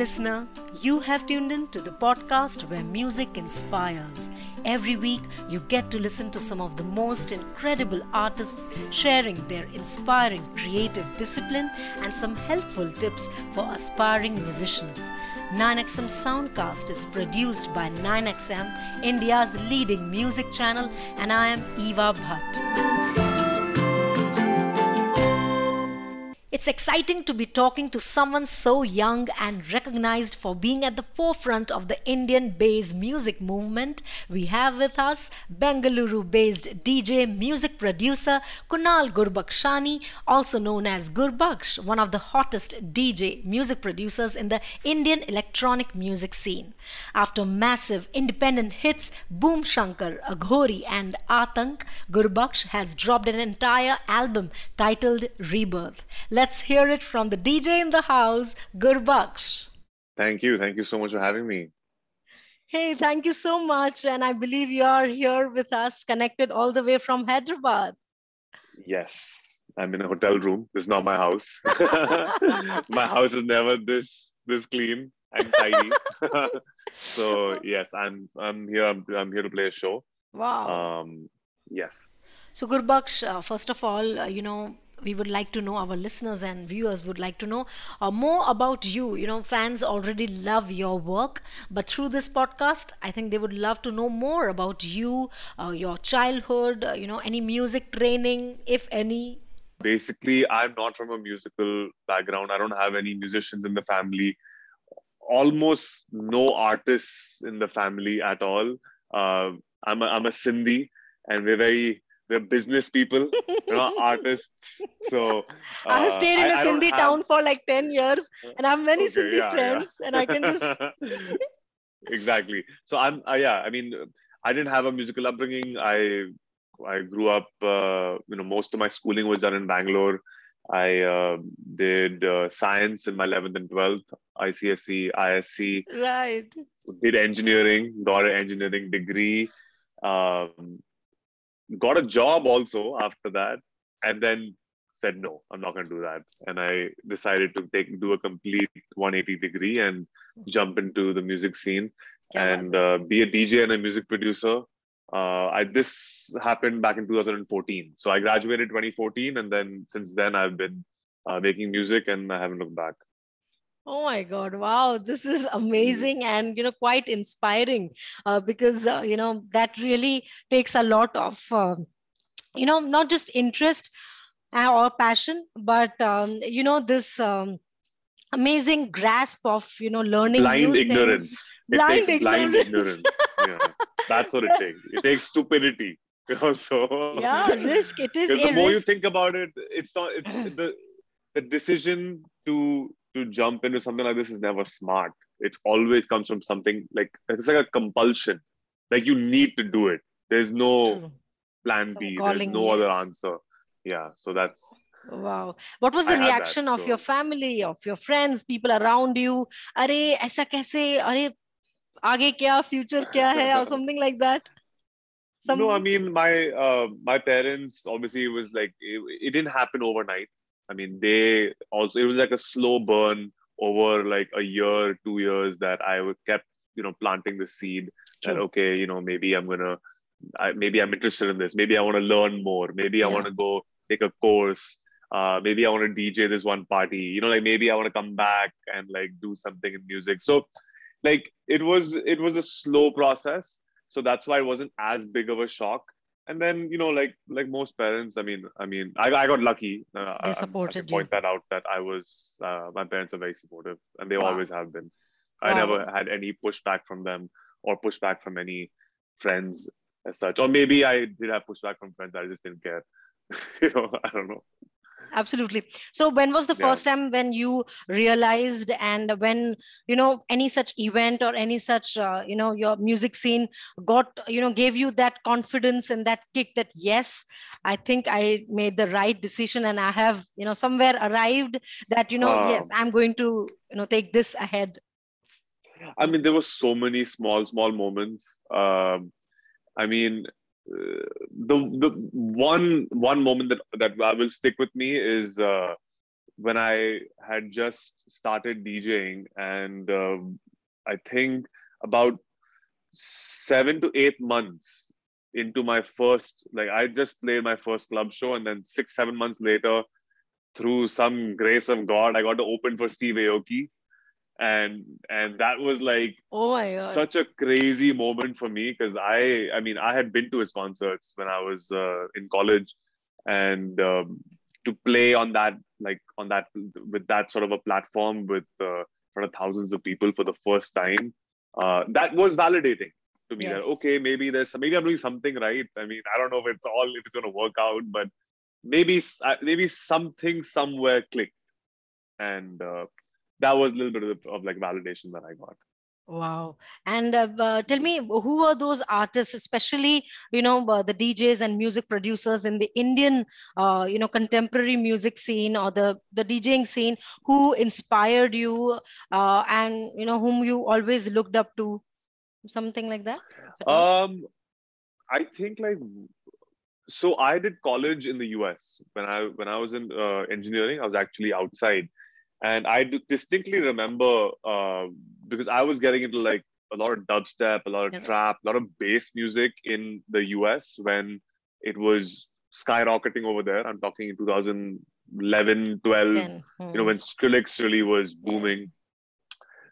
listener. You have tuned in to the podcast where music inspires. Every week, you get to listen to some of the most incredible artists sharing their inspiring creative discipline and some helpful tips for aspiring musicians. 9XM Soundcast is produced by 9XM, India's leading music channel, and I am Eva Bhatt. It's exciting to be talking to someone so young and recognized for being at the forefront of the Indian bass music movement. We have with us Bengaluru based DJ music producer Kunal Gurbakshani, also known as Gurbaksh, one of the hottest DJ music producers in the Indian electronic music scene. After massive independent hits Boom Shankar, Aghori, and Atank, Gurbaksh has dropped an entire album titled Rebirth. Let's hear it from the DJ in the house, Gurbaksh. Thank you. Thank you so much for having me. Hey, thank you so much. And I believe you are here with us, connected all the way from Hyderabad. Yes, I'm in a hotel room. This is not my house. my house is never this this clean and tidy. so yes, I'm I'm here. I'm, I'm here to play a show. Wow. Um, yes. So, Gurbaksh, uh, first of all, uh, you know, we would like to know our listeners and viewers would like to know uh, more about you. You know fans already love your work but through this podcast i think they would love to know more about you uh, your childhood uh, you know any music training if any. Basically i'm not from a musical background. I don't have any musicians in the family. Almost no artists in the family at all. Uh, i'm a, i'm a sindhi and we're very we're business people, you know, artists. So uh, I have stayed in a Sindhi town for like 10 years and I have many okay, Sindhi yeah, friends yeah. and I can just exactly. So I'm uh, yeah, I mean I didn't have a musical upbringing. I I grew up uh, you know most of my schooling was done in Bangalore. I uh, did uh, science in my 11th and 12th, ICSE, ISC. Right. Did engineering, got an engineering degree. Um, got a job also after that and then said no i'm not going to do that. And i decided to take do a complete 180 degree and jump into the music scene yeah, and uh, be a dj and a music producer. Uh, I, this happened back in 2014 so i graduated 2014 and then since then i've been uh, making music and i haven't looked back Oh my God! Wow, this is amazing and you know quite inspiring uh, because uh, you know that really takes a lot of uh, you know not just interest uh, or passion, but um, you know this um, amazing grasp of you know learning blind ignorance. Blind ignorance. blind ignorance. yeah, that's what it takes. It takes stupidity. Also, yeah, risk. It is. The more risk. you think about it, it's not. It's the the decision to to jump into something like this is never smart. It always comes from something like it's like a compulsion. Like you need to do it. There's no plan B. There's no yes. other answer. Yeah. So that's wow what was the I reaction that, of so. your family of your friends people around you are aisa kaise are aage kya future kya hai or something like that Some... no i mean my uh, my parents obviously it was like it, it didn't happen overnight I mean, they also, it was like a slow burn over like a year, two years that I kept, you know, planting the seed sure. that, okay, you know, maybe I'm going to, maybe I'm interested in this. Maybe I want to learn more. Maybe yeah. I want to go take a course. Uh, maybe I want to DJ this one party. You know, like maybe I want to come back and like do something in music. So, like it was, it was a slow process. So that's why it wasn't as big of a shock and then you know like like most parents i mean i mean i, I got lucky uh, they supported I, I point that out that i was uh, my parents are very supportive and they wow. always have been. I wow. never had any pushback from them or pushback from any friends as such. Or maybe i did have pushback from friends i just didn't care. You know i don't know absolutely. So when was the yeah. first time when you realized and when you know any such event or any such uh, you know your music scene got you know gave you that confidence and that kick that yes i think i made the right decision and i have you know somewhere arrived that you know yes i'm going to you know take this ahead. I mean there were so many small small moments. Um, i mean the the one one moment that that will stick with me is uh, when I had just started DJing, and uh, I think about seven to eight months into my first, like I just played my first club show, and then six, seven months later, through some grace of God, I got to open for Steve Aoki. And and that was like oh my god. such a crazy moment for me because I I mean I had been to his concerts when I was uh, in college. And um, to play on that like on that with that sort of a platform with uh, front of thousands of people for the first time uh, that was validating to me Yes. that okay maybe there's maybe i'm doing something right. I mean i don't know if it's all if it's going to work out but maybe uh, maybe something somewhere clicked. And uh, that was a little bit of, of like validation that i got Wow. And uh, uh, tell me, who are those artists, especially, you know, uh, the DJs and music producers in the Indian, uh, you know, contemporary music scene or the, the DJing scene who inspired you uh, and, you know, whom you always looked up to? Something like that? if at all? Um, I think like so. I did college in the US when I when I was in uh, engineering. I was actually outside, and I distinctly remember uh, because I was getting into like a lot of dubstep, a lot of Yeah. trap, a lot of bass music in the US when it was skyrocketing over there. I'm talking in 2011, 12 Then, you know hmm, when Skrillex really was booming.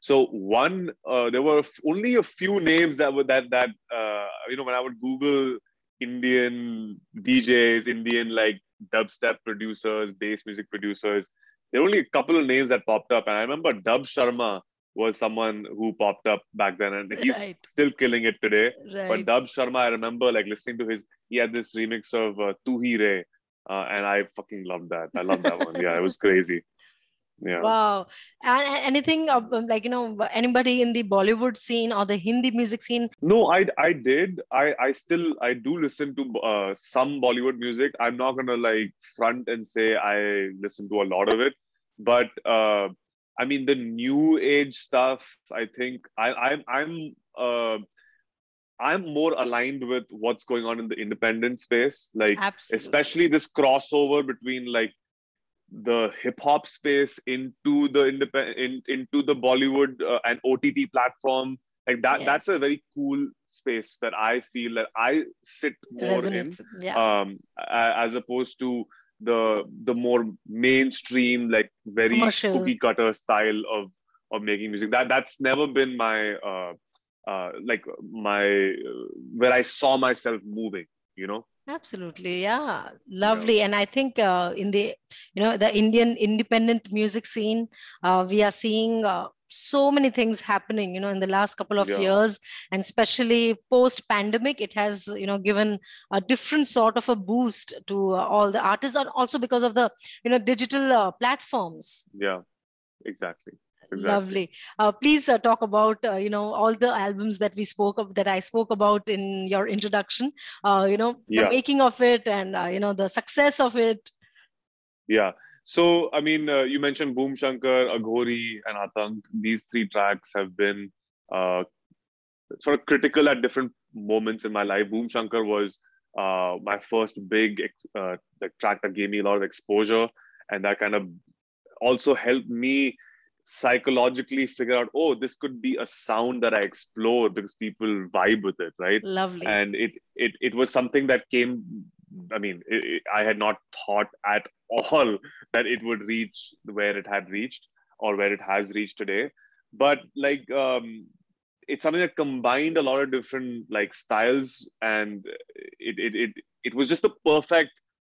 So one, uh, there were only a few names that were that that uh, you know when I would Google Indian DJs, Indian like dubstep producers, bass music producers, there were only a couple of names that popped up, and I remember Dub Sharma was someone who popped up back then, and he's Right. still killing it today. Right. But. Dub Sharma, I remember like listening to his. He had this remix of uh, Tu Hi Re, uh, and I fucking loved that. I love that one. Yeah, it was crazy. Yeah. Wow. And, anything of, um, like, you know, anybody in the Bollywood scene or the Hindi music scene? No, I I did. I I still I do listen to uh, some Bollywood music. I'm not gonna like front and say I listen to a lot of it, but uh, I mean the new age stuff. I think I I'm I'm uh, I'm more aligned with what's going on in the independent space. Like Absolutely. especially this crossover between like the hip hop space into the independent in, into the Bollywood uh, and OTT platform like that that's a very cool space that I feel that I sit more Resonate. in Yeah. um as opposed to the the more mainstream like very Commercial. cookie cutter style of of making music that that's never been my uh uh like my uh, where I saw myself moving you know Absolutely, yeah, lovely. And I think uh, in the you know the Indian independent music scene, uh, we are seeing uh, so many things happening. You know, in the last couple of Yeah. years, and especially post pandemic, it has you know given a different sort of a boost to uh, all the artists, and also because of the you know digital uh, platforms. yeah exactly exactly Lovely. Uh, please uh, talk about uh, you know all the albums that we spoke of that I spoke about in your introduction. Uh, you know the making of it and uh, you know the success of it. Yeah. So, I mean, uh, you mentioned Boom Shankar, Aghori, and Atank. These three tracks have been uh, sort of critical at different moments in my life. Boom Shankar was uh, my first big ex- uh, track that gave me a lot of exposure, and that kind of also helped me psychologically figure out, oh, this could be a sound that I explore because people vibe with it, right? Lovely. and it it it was something that came i mean it, it- i had not thought at all that it would reach where it had reached or where it has reached today. But like um it's something that combined a lot of different like styles and it it it, it was just the perfect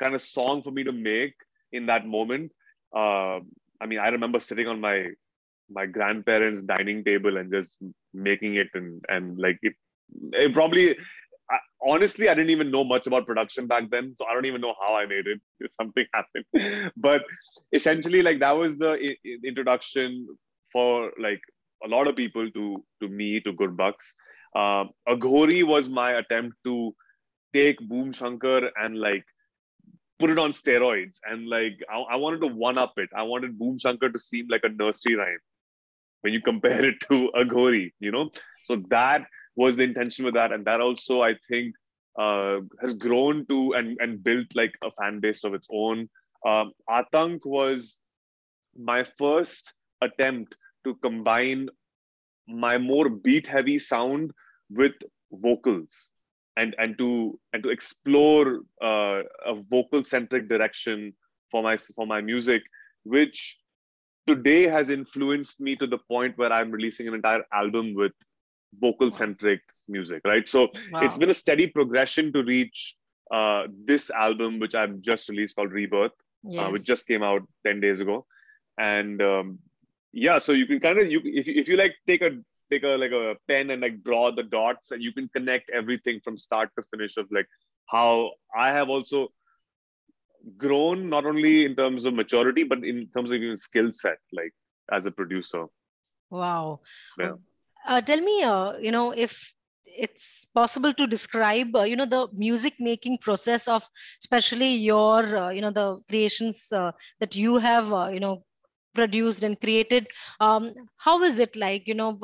kind of song for me to make in that moment. Uh, i mean i remember sitting on my my grandparents dining table and just making it and and like it, it probably honestly i didn't even know much about production back then so i don't even know how i made it if something happened. But essentially like that was the I- introduction for like a lot of people to to me to Gurbaksh. Um aghori was my attempt to take boom shankar and like put it on steroids and like I, I wanted to one up it. I wanted boom shankar to seem like a nursery rhyme when you compare it to aghori you know? So that was the intention with that. And that also i think uh, has grown to and and built like a fan base of its own. Um, atank was my first attempt to combine my more beat heavy sound with vocals and and to and to explore uh, a vocal centric direction for my for my music which today has influenced me to the point where i'm releasing an entire album with vocal centric music right so wow. it's been a steady progression to reach uh, this album which i've just released called rebirth yes. uh, which just came out 10 days ago and um, yeah so you can kind of you if, if you like take a take a like a pen and like draw the dots and you can connect everything from start to finish of like how i have also grown not only in terms of maturity but in terms of even skill set like as a producer wow yeah. Uh, tell me uh, you know if it's possible to describe uh, you know the music making process of especially your uh, you know the creations uh, that you have uh, you know produced and created. Um, how is it like you know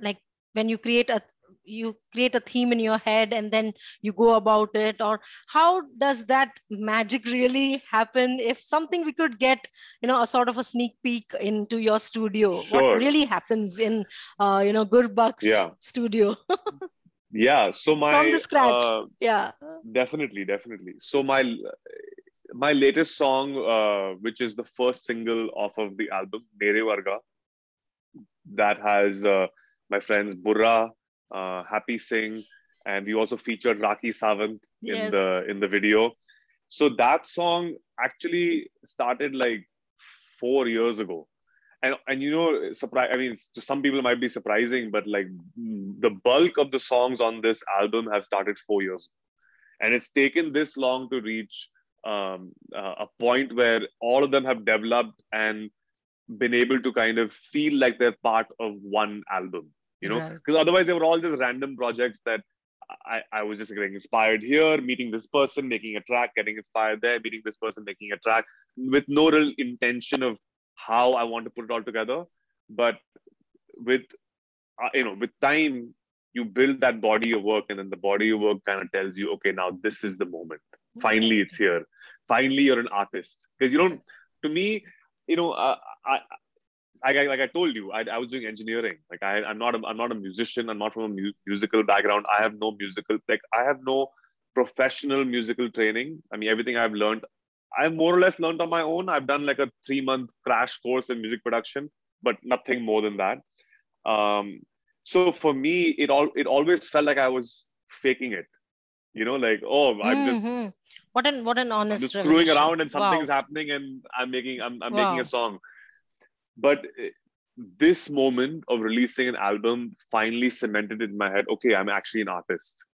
like when you create a you create a theme in your head and then you go about it? Or how does that magic really happen? If something we could get you know a sort of a sneak peek into your studio sure. what really happens in uh, you know Gurbaksh's yeah. studio? Yeah so my from the scratch. uh, yeah. definitely definitely. So my my latest song, uh, which is the first single off of the album, Mere Varga, that has uh, my friends Burra, uh, Happy Singh, and we also featured Rakhi Sawant in yes. the in the video. So that song actually started like four years ago. And, and you know, surprise. I mean, to some people might be surprising, but like the bulk of the songs on this album have started four years, and it's taken this long to reach um, uh, a point where all of them have developed and been able to kind of feel like they're part of one album you know? Because right. otherwise they were all just random projects that I, I was just getting inspired here meeting this person making a track getting inspired there meeting this person making a track with no real intention of how i want to put it all together. But with uh, you know with time you build that body of work and then the body of work kind of tells you okay now this is the moment. Finally it's here. Finally you're an artist. Because you don't to me you know uh, I, I like I told you, I, I was doing engineering. Like I, I'm not, a, I'm not a musician. I'm not from a mu- musical background. I have no musical, like I have no professional musical training. I mean, everything I've learned, I've more or less learned on my own. I've done like a three month crash course in music production, but nothing more than that. Um, so for me, it all, it always felt like I was faking it. You know, like oh, I'm just mm-hmm. what an what an honest just screwing around and something's wow. happening and I'm making I'm, I'm wow. making a song but eh, this moment of releasing an album finally cemented in my head okay i'm actually an artist.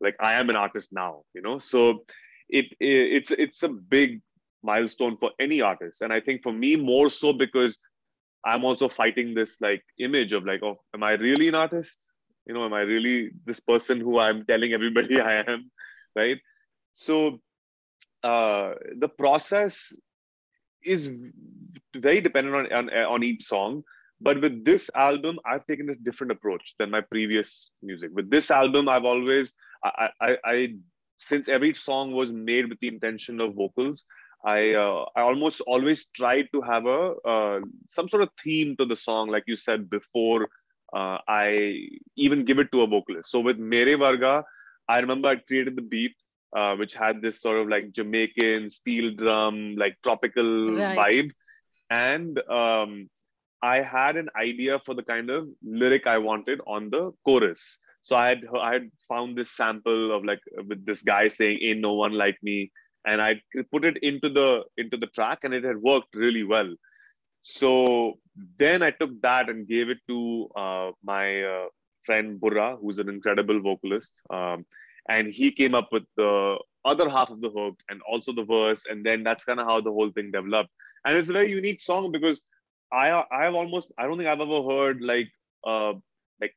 Like i am an artist now you know? So it, it it's it's a big milestone for any artist. And i think for me more so because i'm also fighting this like image of like oh am i really an artist? You know am i really this person who i'm telling everybody i am right? So uh the process is very dependent on, on, on each song. But with this album, I've taken a different approach than my previous music. With this album, I've always, I, I, I since every song was made with the intention of vocals, I, uh, I almost always tried to have a uh, some sort of theme to the song, like you said before. Uh, I even give it to a vocalist. So with Mere Varga, I remember I created the beat uh, which had this sort of like Jamaican steel drum, like tropical right. vibe. And um, I had an idea for the kind of lyric I wanted on the chorus. So I had I had found this sample of like with this guy saying "Ain't no one like me," and I put it into the into the track, and it had worked really well. So then I took that and gave it to uh, my uh, friend Burra, who's an incredible vocalist. Um, and he came up with the other half of the hook and also the verse and then that's kind of how the whole thing developed and it's a very unique song because i i have almost i don't think i've ever heard like uh like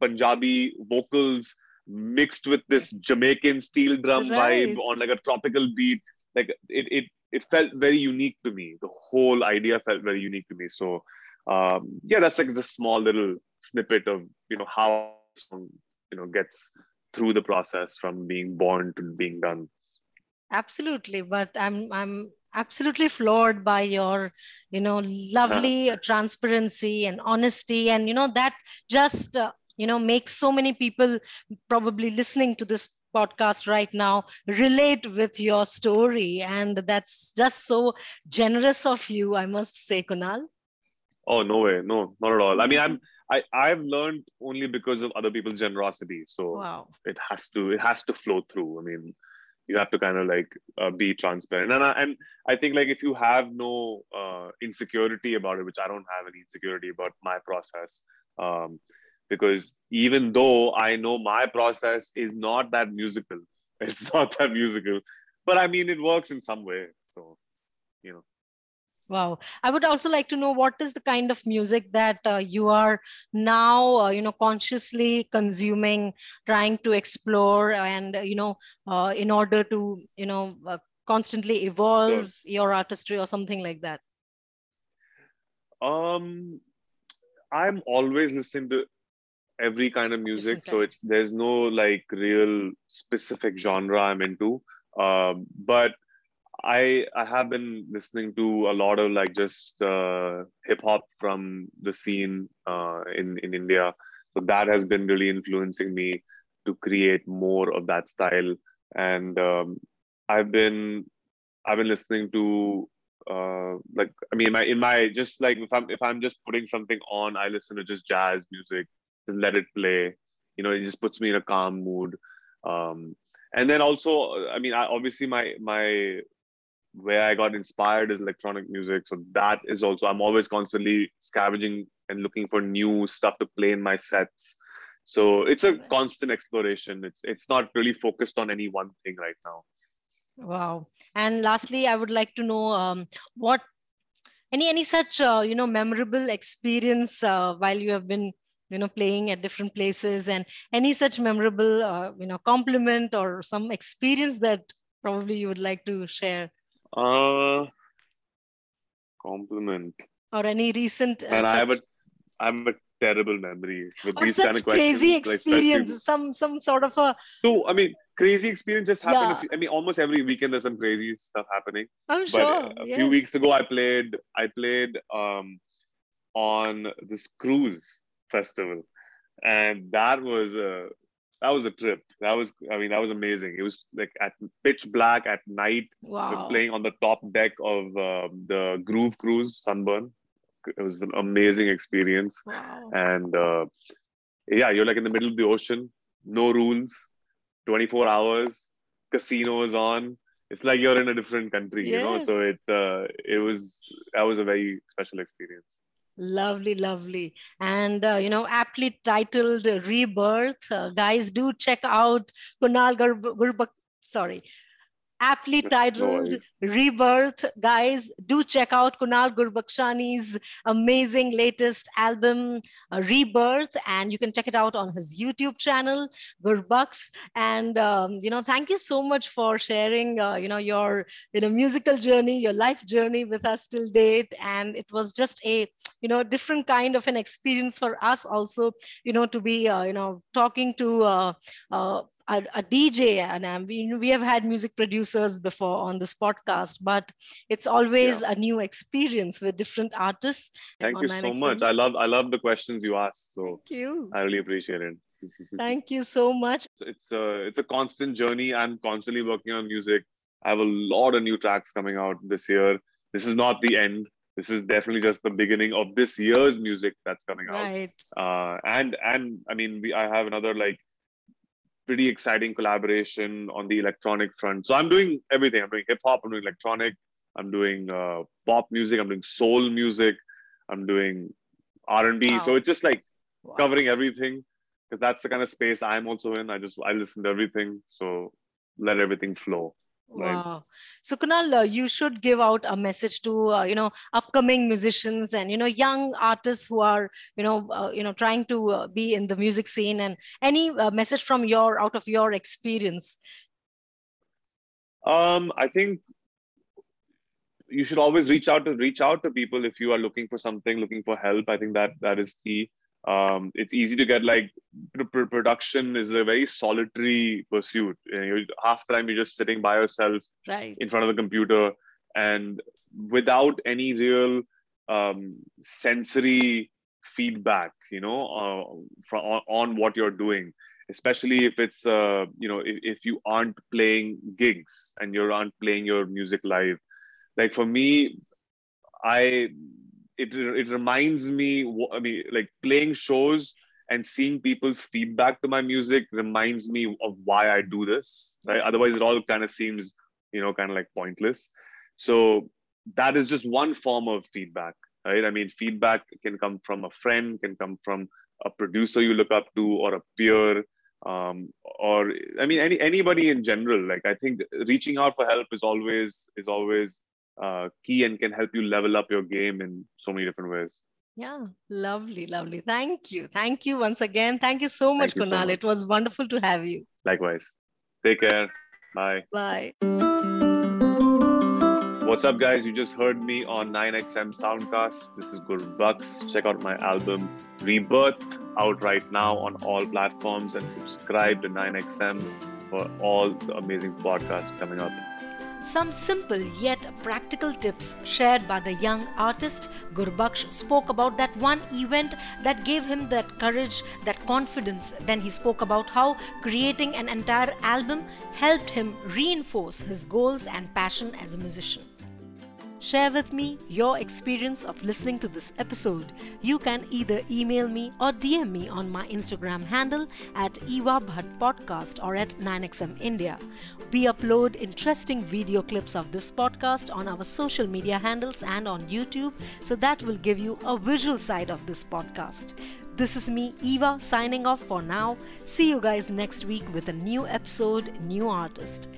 punjabi vocals mixed with this jamaican steel drum right. vibe on like a tropical beat. Like it, it it felt very unique to me. The whole idea felt very unique to me. So um yeah that's like a small little snippet of you know how song you know gets through the process from being born to being done. Absolutely but i'm i'm absolutely floored by your you know lovely transparency and honesty and you know that just uh, you know makes so many people probably listening to this podcast right now relate with your story and that's just so generous of you i must say kunal oh no way no not at all i mean i'm I, I've learned only because of other people's generosity. So wow. it has to it has to flow through. I mean, you have to kind of like uh, be transparent. And I, and I think like if you have no uh, insecurity about it, which I don't have any insecurity about my process, um, because even though I know my process is not that musical, it's not that musical, but I mean it works in some way. So, you know. Wow. I would also like to know what is the kind of music that uh, you are now, uh, you know, consciously consuming, trying to explore, and, uh, you know, uh, in order to, you know, uh, constantly evolve sure. your artistry or something like that? Um, I'm always listening to every kind of music. So it's, there's no like real specific genre I'm into. Um, but I I have been listening to a lot of like just uh, hip hop from the scene uh, in in India, so that has been really influencing me to create more of that style. And um, I've been I've been listening to uh, like I mean my in my just like if I'm if I'm just putting something on, I listen to just jazz music, just let it play. You know, it just puts me in a calm mood. Um, and then also, I mean, I, obviously my my where I got inspired is electronic music. So that is also I'm always constantly scavenging and looking for new stuff to play in my sets. So it's a constant exploration. It's it's not really focused on any one thing right now. Wow. And lastly, I would like to know um, what any any such uh, you know memorable experience uh, while you have been you know playing at different places and any such memorable uh, you know compliment or some experience that probably you would like to share uh, compliment. Or any recent. Uh, and I have a, I have a terrible memories with or these such kind of questions. Crazy experience, like some some sort of a. No, I mean crazy experience just happened. Yeah. Few, I mean, almost every weekend there's some crazy stuff happening. I'm sure. But a yes. few weeks ago, I played. I played um, on this cruise festival, and that was a that was a trip. That was, I mean, that was amazing. It was like at pitch black at night. Wow. Playing on the top deck of uh, the Groove Cruise Sunburn. It was an amazing experience. Wow. And uh, yeah, you're like in the middle of the ocean, no rules, 24 hours, casinos on. It's like you're in a different country, yes. you know. So it uh, it was that was a very special experience. Lovely, lovely. And, uh, you know, aptly titled Rebirth. Uh, guys, do check out Kunal Gurbak. Sorry, aptly titled Rebirth. Guys, do check out Kunal Gurbakshani's amazing latest album, uh, Rebirth, and you can check it out on his YouTube channel, Gurbaksh. And um, you know, thank you so much for sharing, uh, you know, your you know musical journey, your life journey with us till date. And it was just a you know different kind of an experience for us also, you know, to be uh, you know talking to uh, uh, a, a DJ, and um, we, we have had music producers before on this podcast, but it's always yeah. a new experience with different artists. Thank you so much. I love I love the questions you ask. So Thank you. I really appreciate it. Thank you so much. It's a it's a constant journey. I'm constantly working on music. I have a lot of new tracks coming out this year. This is not the end. This is definitely just the beginning of this year's music that's coming out. Right. Uh, and and I mean, we I have another like pretty exciting collaboration on the electronic front. So I'm doing everything. I'm doing hip hop. I'm doing electronic. I'm doing uh, pop music. I'm doing soul music. I'm doing R and B. So it's just like wow. covering everything because that's the kind of space I'm also in. I just I listen to everything. So let everything flow. Right. Wow. So Kunal, uh, you should give out a message to uh, you know upcoming musicians and you know young artists who are you know uh, you know trying to uh, be in the music scene and any uh, message from your out of your experience. Um, I think you should always reach out to reach out to people if you are looking for something, looking for help. I think that that is key um, it's easy to get like production is a very solitary pursuit. You know, half the time you're just sitting by yourself right. in front of the computer. and without any real um, sensory feedback, you know, uh, from, on, on what you're doing especially if it's uh, you know if, if you aren't playing gigs and you aren't playing your music live like for me i it, it reminds me i mean like playing shows and seeing people's feedback to my music reminds me of why i do this right? Otherwise it all kind of seems you know kind of like pointless. So that is just one form of feedback right? I mean feedback can come from a friend can come from a producer you look up to or a peer um, or I mean any anybody in general. Like I think reaching out for help is always is always uh, key and can help you level up your game in so many different ways. Yeah, lovely, lovely. Thank you. Thank you once again. Thank you so much, Kunal. So much. It was wonderful to have you. Likewise. Take care. Bye. Bye. What's up, guys? You just heard me on 9XM Soundcast. This is Bucks. Check out my album Rebirth out right now on all platforms and subscribe to 9XM for all the amazing podcasts coming up. Some simple yet practical tips shared by the young artist Gurbaksh spoke about that one event that gave him that courage, that confidence. Then he spoke about how creating an entire album helped him reinforce his goals and passion as a musician. Share with me your experience of listening to this episode. You can either email me or DM me on my Instagram handle at Eva Bhatt Podcast or at 9XM India. We upload interesting video clips of this podcast on our social media handles and on YouTube, so that will give you a visual side of this podcast. This is me, Eva, signing off for now. See you guys next week with a new episode, new artist.